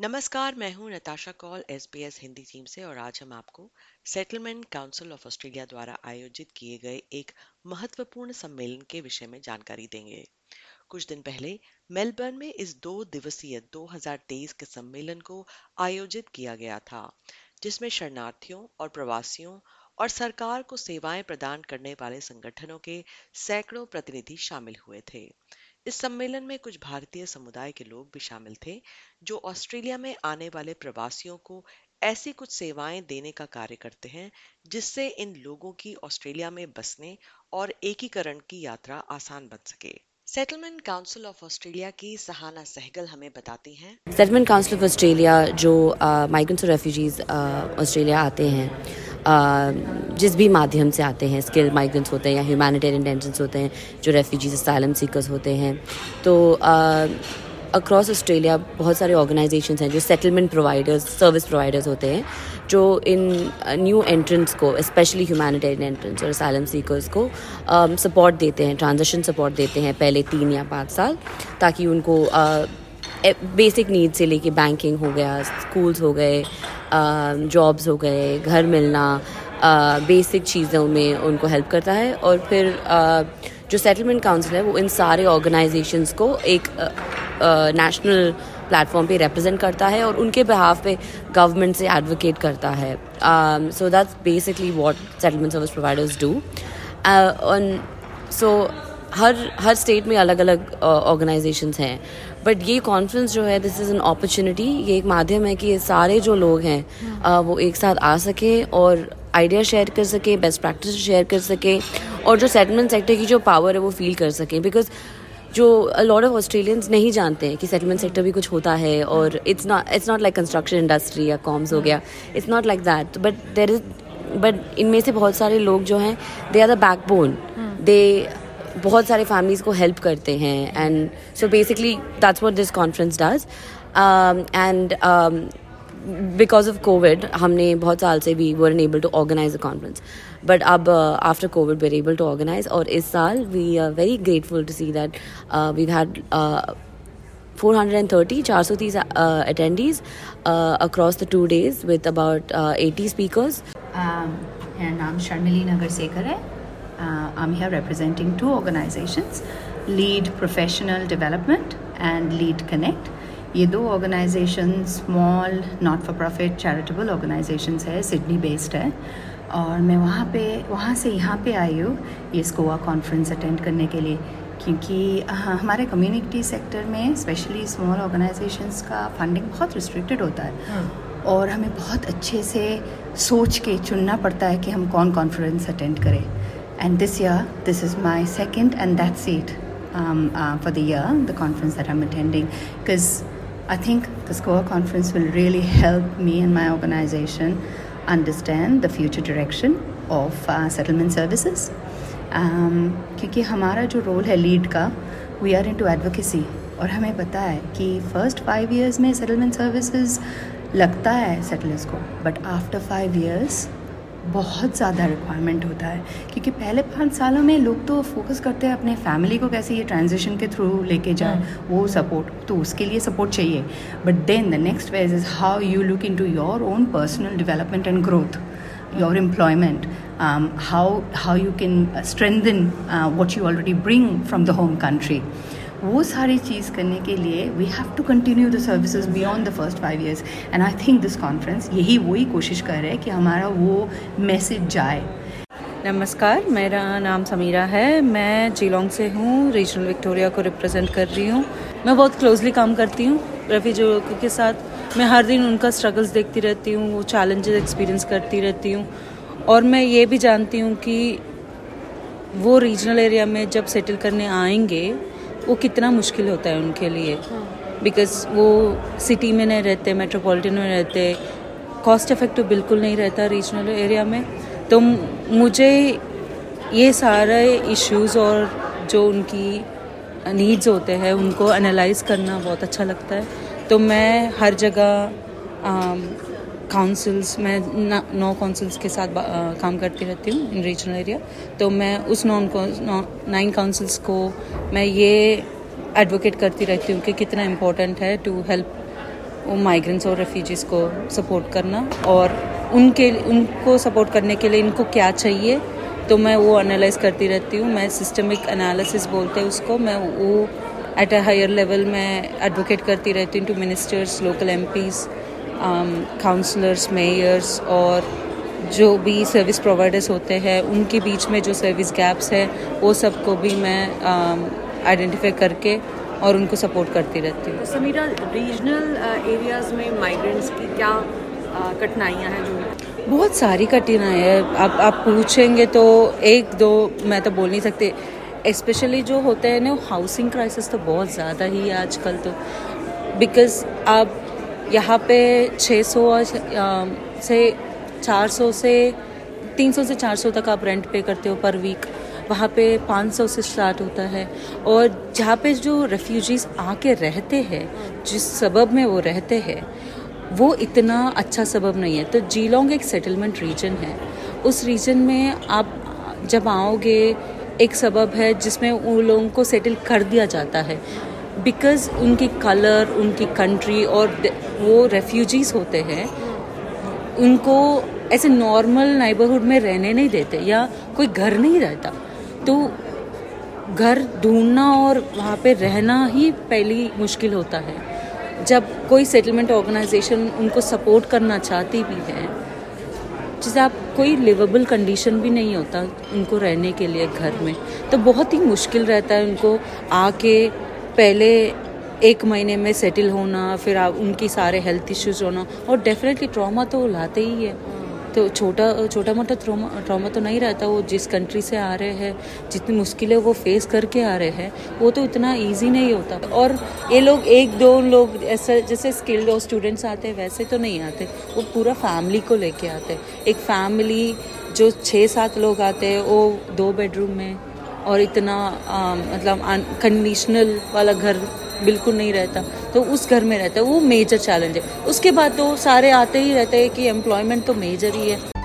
नमस्कार, मैं हूँ नताशा कौल एसबीएस हिंदी टीम से और आज हम आपको सेटलमेंट काउंसिल ऑफ़ ऑस्ट्रेलिया द्वारा आयोजित किए गए एक महत्वपूर्ण सम्मेलन के विषय में जानकारी देंगे। कुछ दिन पहले मेलबर्न में इस दो दिवसीय 2023 के सम्मेलन को आयोजित किया गया था, जिसमें शरणार्थियों और प्रवासियों और सरकार को सेवाएँ प्रदान करने वाले संगठनों के सैकड़ों प्रतिनिधि शामिल हुए थे। इस सम्मेलन में कुछ भारतीय समुदाय के लोग भी शामिल थे, जो ऑस्ट्रेलिया में आने वाले प्रवासियों को ऐसी कुछ सेवाएँ देने का कार्य करते हैं, जिससे इन लोगों की ऑस्ट्रेलिया में बसने और एकीकरण की यात्रा आसान बन सके। सेटलमेंट काउंसिल ऑफ़ ऑस्ट्रेलिया की सहाना सहगल हमें बताती हैं। सेटलमेंट काउंसिल ऑफ़ ऑस्ट्रेलिया जो माइग्रेंट्स और रेफ्यूजीज ऑस्ट्रेलिया आते हैं जिस भी माध्यम से आते हैं स्किल माइग्रेंट्स होते हैं या ह्यूमैनिटेरियन टेंशंस होते हैं जो रेफ्यूजीज असाइलम सीकर्स होते हैं तो अक्रॉस ऑस्ट्रेलिया बहुत सारे ऑर्गेनाइजेशन हैं जो सेटलमेंट प्रोवाइडर्स सर्विस प्रोवाइडर्स होते हैं जो इन न्यू एंट्रेंस को स्पेशली ह्यूमैनिटेरियन एंट्रेंस और असाइलम सीकर्स को सपोर्ट um, देते हैं ट्रांजेक्शन सपोर्ट देते हैं पहले तीन या पाँच साल ताकि उनको बेसिक नीड से लेके बैंकिंग हो गया स्कूल्स हो गए जॉब्स हो गए, घर मिलना बेसिक चीज़ों में उनको हेल्प करता है और फिर जो सेटलमेंट काउंसिल है वो इन सारे ऑर्गेनाइजेशंस को एक नेशनल प्लेटफॉर्म पे रिप्रेजेंट करता है और उनके बिहाफ पे गवर्नमेंट से एडवोकेट करता है। So that's basically what settlement service providers do so हर हर स्टेट में अलग अलग ऑर्गेनाइजेशंस हैं। बट ये कॉन्फ्रेंस जो है दिस इज़ एन अपॉर्चुनिटी ये एक माध्यम है कि ये सारे जो लोग हैं uh, वो एक साथ आ सकें और आइडिया शेयर कर सके बेस्ट प्रैक्टिस शेयर कर सके और जो सेटलमेंट सेक्टर की जो पावर है वो फील कर सकें. बिकॉज़ जो लॉट ऑफ़ ऑस्ट्रेलियंस नहीं जानते हैं कि सेटलमेंट सेक्टर भी कुछ होता है और it's not it's not like construction industry या कॉम्स हो गया. It's not like that but there is but इनमें से बहुत सारे लोग जो हैं they are the backbone they बहुत सारे फैमिलीज़ को हेल्प करते हैं. And so basically that's what this conference does and because of covid हमने बहुत साल से भी were able to organise a conference but अब after covid we're able to organise और इस साल we are very grateful to see that we had 430 चार सौ तीस attendees across the two days with about eighty speakers मेरा नाम शर्मिली नगर सेकर है। Uh, I'm here representing two organizations Lead Professional Development and Lead Connect. ये दो organisation small not for profit charitable organisations है सिडनी बेस्ड है और मैं वहाँ पे वहाँ से यहाँ पे आई हूँ ये स्कोवा कॉन्फ्रेंस अटेंड करने के लिए क्योंकि हमारे कम्युनिटी सेक्टर में स्पेशली स्मॉल ऑर्गेनाइजेशंस का फंडिंग बहुत रिस्ट्रिक्टेड होता है हाँ। और हमें बहुत अच्छे से सोच के चुनना पड़ता है कि हम कौन कॉन्फ्रेंस अटेंड करें And this year, this is my second and that's it um, uh, for the year, the conference that I'm attending. Because I think the SCORE conference will really help me and my organization understand the future direction of uh, settlement services. Um, क्योंकि हमारा जो role है Lead का we are into advocacy और हमें पता है कि फर्स्ट फाइव ईयर्स में सेटलमेंट सर्विसेज लगता है सेटलर्स को बट आफ्टर फाइव ईयर्स बहुत ज़्यादा रिक्वायरमेंट होता है। क्योंकि पहले पाँच सालों में लोग तो फोकस करते हैं अपने फैमिली को कैसे ये ट्रांजिशन के थ्रू लेके जाए हाँ। वो सपोर्ट तो उसके लिए सपोर्ट चाहिए। But then the next ways is how you look in to your own personal development and growth your employment how how you can strengthen what you already bring from the home country वो सारी चीज़ करने के लिए we have to continue the services beyond the first five years and I think this conference यही वही कोशिश कर रहे हैं कि हमारा वो मैसेज जाए। नमस्कार, मेरा नाम समीरा है। मैं जीलोंग से हूँ रीजनल विक्टोरिया को रिप्रेजेंट कर रही हूँ। मैं बहुत क्लोजली काम करती हूँ रेफ्यूजों के साथ। मैं हर दिन उनका स्ट्रगल्स देखती रहती हूँ, वो चैलेंजेस एक्सपीरियंस करती रहती हूँ। और मैं ये भी जानती हूँ कि वो रीजनल एरिया में जब सेटल करने आएँगे वो कितना मुश्किल होता है उनके लिए। बिकॉज़ वो सिटी में नहीं रहते मेट्रोपॉलिटन में रहते कॉस्ट इफ़ेक्टिव बिल्कुल नहीं रहता रीजनल एरिया में। तो मुझे ये सारे इश्यूज़ और जो उनकी नीड्स होते हैं उनको एनालाइज करना बहुत अच्छा लगता है। तो मैं हर जगह काउंसिल्स मैं नौ काउंसिल्स के साथ काम करती रहती हूँ इन रीजनल एरिया तो मैं उस नॉन नाइन काउंसिल्स को मैं ये एडवोकेट करती रहती हूँ कि कितना इम्पोर्टेंट है टू हेल्प माइग्रेंट्स और रेफ्यूजीज़ को सपोर्ट करना और उनके, उनको सपोर्ट करने के लिए इनको क्या चाहिए तो मैं वो एनालाइज करती रहती हूँ. मैं सिस्टमिक एनालिसिस बोलते हैं उसको. मैं वो एट अ हायर लेवल में एडवोकेट करती रहती हूँ to ministers local M councillors mayors और जो भी सर्विस प्रोवाइडर्स होते हैं उनके बीच में जो सर्विस गैप्स है वो सबको भी मैं आइडेंटिफाई um, करके और उनको सपोर्ट करती रहती हूँ। तो समीरा रीजनल एरियाज़ में माइग्रेंट्स की क्या कठिनाइयाँ हैं जो बहुत सारी कठिनाई है। आप आप पूछेंगे तो एक दो मैं तो बोल नहीं सकती। स्पेशली जो होते हैं ना हाउसिंग क्राइसिस तो बहुत ज़्यादा ही है आजकल तो। बिकॉज़ आप यहाँ पे 600 से 400 से 300 से 400 तक आप रेंट पे करते हो पर वीक वहाँ पे 500 से स्टार्ट होता है। और जहाँ पे जो रेफ्यूजीज़ आके रहते हैं, जिस सबब में वो रहते हैं, वो इतना अच्छा सबब नहीं है। तो जीलोंग एक सेटलमेंट रीजन है। उस रीजन में आप जब आओगे, एक सबब है जिसमें उन लोगों को सेटल कर दिया जाता है। बिकॉज़ उनकी कलर उनकी कंट्री और वो रेफ्यूजीज होते हैं, उनको ऐसे नॉर्मल नाइबरहुड में रहने नहीं देते या कोई घर नहीं रहता। तो घर ढूंढना और वहाँ पे रहना ही पहली मुश्किल होता है। जब कोई सेटलमेंट ऑर्गेनाइजेशन उनको सपोर्ट करना चाहती भी है, जैसे आप कोई लिवेबल कंडीशन भी नहीं होता उनको रहने के लिए घर में तो बहुत ही मुश्किल रहता है उनको आके पहले एक महीने में सेटल होना, फिर आप उनकी सारे हेल्थ इश्यूज़ होना, और डेफिनेटली ट्रॉमा तो लाते ही है। तो छोटा छोटा मोटा ट्रोमा ट्रॉमा तो नहीं रहता, वो जिस कंट्री से आ रहे हैं, जितनी मुश्किलें वो फेस करके आ रहे हैं, वो तो इतना इजी नहीं होता। और ये लोग, एक, दो लोग ऐसा, जैसे स्किल्ड और स्टूडेंट्स आते हैं, वैसे तो नहीं आते, वो पूरा फैमिली को लेके आते एक फैमिली जो छः सात लोग आते हैं, वो दो बेडरूम में और इतना आ, मतलब कंडीशनल वाला घर बिल्कुल नहीं रहता। तो उस घर में रहता है वो मेजर चैलेंज है। उसके बाद तो सारे आते ही रहते हैं कि एम्प्लॉयमेंट तो मेजर ही है।